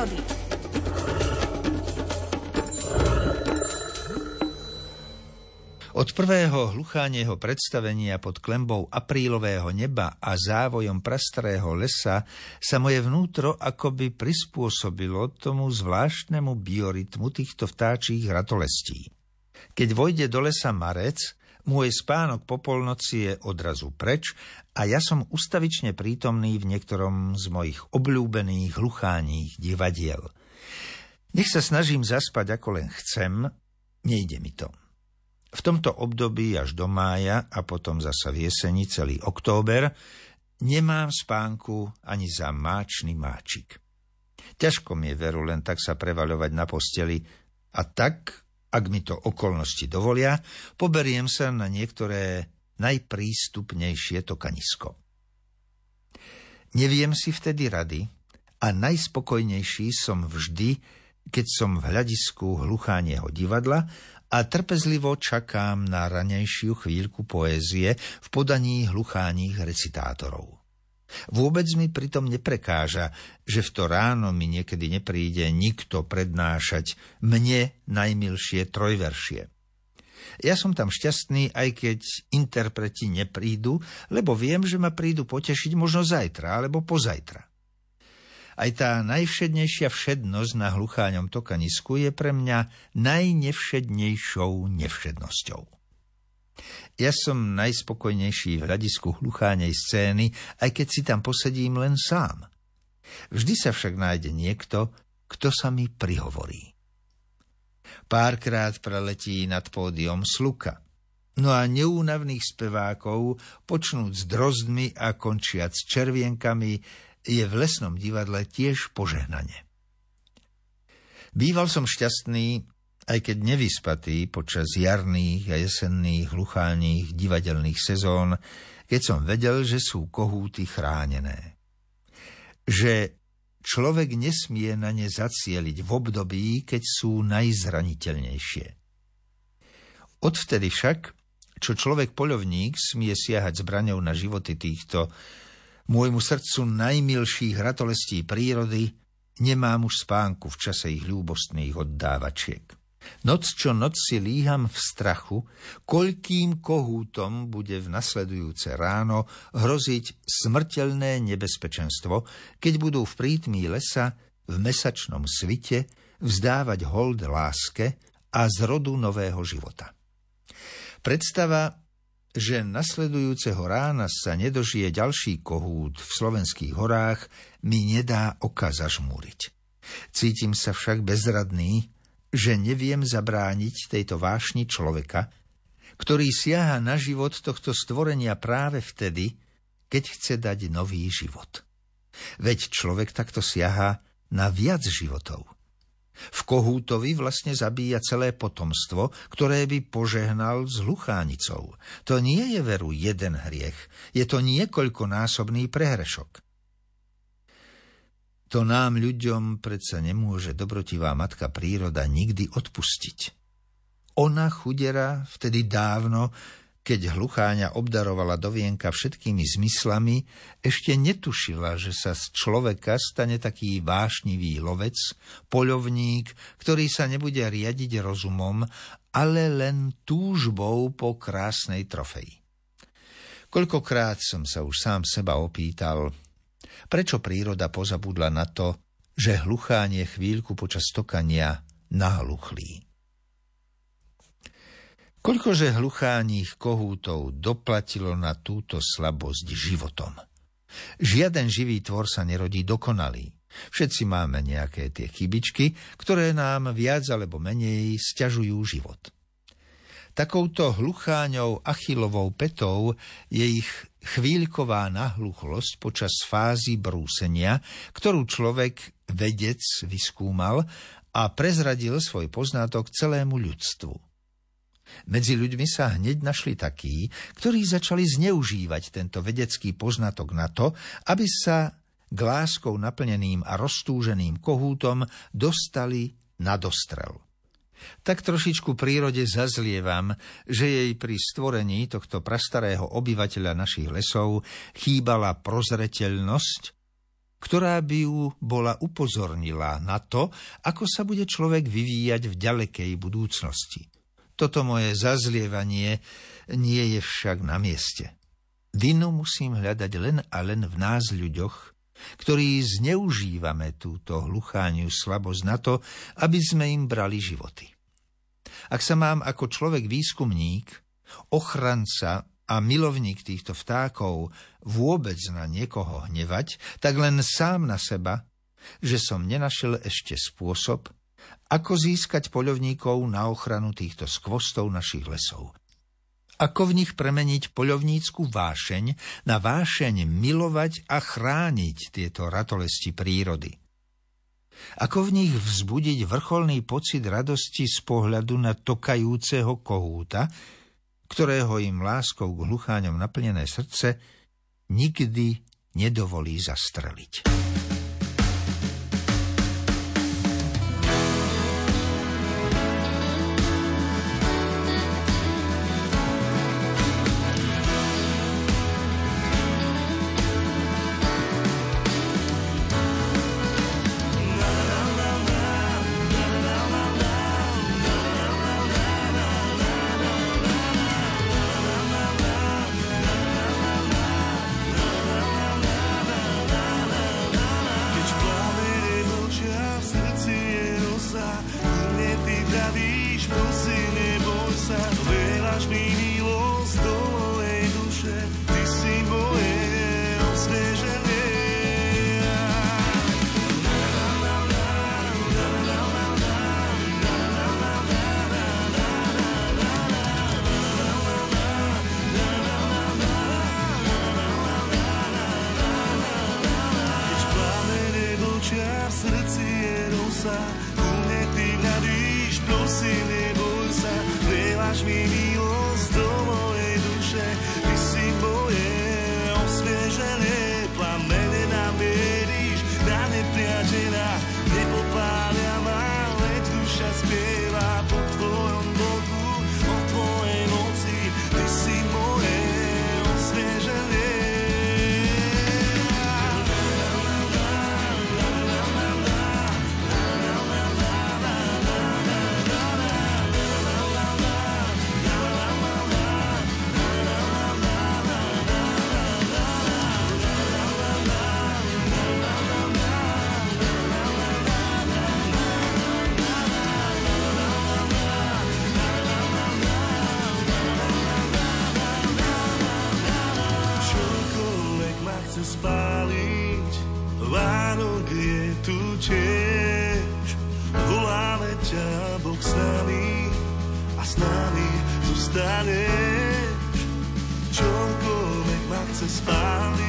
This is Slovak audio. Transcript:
prírody. Od prvého hluchánieho predstavenia pod klembou aprílového neba a závojom prastrého lesa sa moje vnútro akoby prispôsobilo tomu zvláštnemu biorytmu týchto vtáčích ratolestí. Keď vojde do lesa marec, môj spánok po polnoci je odrazu preč a ja som ustavične prítomný v niektorom z mojich obľúbených hlucháních divadiel. Nech sa snažím zaspať ako len chcem, nejde mi to. V tomto období až do mája a potom zasa v jeseni celý október nemám spánku ani za máčný máčik. Ťažko mi je veru len tak sa prevaľovať na posteli a tak, ak mi to okolnosti dovolia, poberiem sa na niektoré najprístupnejšie tokanisko. Neviem si vtedy rady a najspokojnejší som vždy, keď som v hľadisku hluchánieho divadla a trpezlivo čakám na ranejšiu chvíľku poézie v podaní hlucháních recitátorov. Vôbec mi pritom neprekáža, že v to ráno mi niekedy nepríde nikto prednášať mne najmilšie trojveršie. Ja som tam šťastný, aj keď interpreti neprídu, lebo viem, že ma prídu potešiť možno zajtra alebo pozajtra. Aj tá najvšednejšia všednosť na hlucháňom tokanisku je pre mňa najnevšednejšou nevšednosťou. Ja som najspokojnejší v hľadisku hluchánej scény, aj keď si tam posedím len sám. Vždy sa však nájde niekto, kto sa mi prihovorí. Párkrát preletí nad pódium sluka. No a neúnavných spevákov, počnúť s drozdmi a končiac červienkami, je v lesnom divadle tiež požehnanie. Býval som šťastný, aj keď nevyspatý počas jarných a jesenných hlucháních divadelných sezón, keď som vedel, že sú kohúty chránené. Že človek nesmie na ne zacieliť v období, keď sú najzraniteľnejšie. Odvtedy však, čo človek poľovník smie siahať zbraňou na životy týchto môjmu srdcu najmilších ratolestí prírody, nemám už spánku v čase ich ľúbostných oddávačiek. Noc čo noc si líham v strachu, koľkým kohútom bude v nasledujúce ráno hroziť smrteľné nebezpečenstvo, keď budú v prítmí lesa v mesačnom svite vzdávať hold láske a zrodu nového života. Predstava že nasledujúceho rána sa nedožije ďalší kohút v slovenských horách, mi nedá oka zažmúriť. Cítim sa však bezradný, že neviem zabrániť tejto vášni človeka, ktorý siaha na život tohto stvorenia práve vtedy, keď chce dať nový život. Veď človek takto siaha na viac životov – v Kohútovi vlastne zabíja celé potomstvo, ktoré by požehnal s hluchánicou. To nie je veru jeden hriech, je to niekoľkonásobný prehrešok. To nám ľuďom predsa nemôže dobrotivá matka príroda nikdy odpustiť. Ona, chudera, vtedy dávno keď hlucháňa obdarovala dovienka všetkými zmyslami, ešte netušila, že sa z človeka stane taký vášnivý lovec, poľovník, ktorý sa nebude riadiť rozumom, ale len túžbou po krásnej trofeji. Koľkokrát som sa už sám seba opýtal, prečo príroda pozabudla na to, že hluchánie chvíľku počas tokania nahluchlí. Koľkože hlucháních kohútov doplatilo na túto slabosť životom. Žiaden živý tvor sa nerodí dokonalý. Všetci máme nejaké tie chybičky, ktoré nám viac alebo menej stiažujú život. Takouto hlucháňou achilovou petou je ich chvíľková nahluchlosť počas fázy brúsenia, ktorú človek vedec vyskúmal a prezradil svoj poznatok celému ľudstvu. Medzi ľuďmi sa hneď našli takí, ktorí začali zneužívať tento vedecký poznatok na to, aby sa k láskou naplneným a roztúženým kohútom dostali na dostrel. Tak trošičku prírode zazlievam, že jej pri stvorení tohto prastarého obyvateľa našich lesov chýbala prozreteľnosť ktorá by ju bola upozornila na to, ako sa bude človek vyvíjať v ďalekej budúcnosti. Toto moje zazlievanie nie je však na mieste. Vinu musím hľadať len a len v nás ľuďoch, ktorí zneužívame túto hluchániu slabosť na to, aby sme im brali životy. Ak sa mám ako človek výskumník, ochranca a milovník týchto vtákov vôbec na niekoho hnevať, tak len sám na seba, že som nenašiel ešte spôsob, ako získať poľovníkov na ochranu týchto skvostov našich lesov. Ako v nich premeniť poľovnícku vášeň na vášeň milovať a chrániť tieto ratolesti prírody. Ako v nich vzbudiť vrcholný pocit radosti z pohľadu na tokajúceho kohúta, ktorého im láskou k hlucháňom naplnené srdce nikdy nedovolí zastreliť. Spáliť. Tu tiež, voláme ťa Boh s nami a s nami zostaneš. Čokoľvek ma chce spáliť,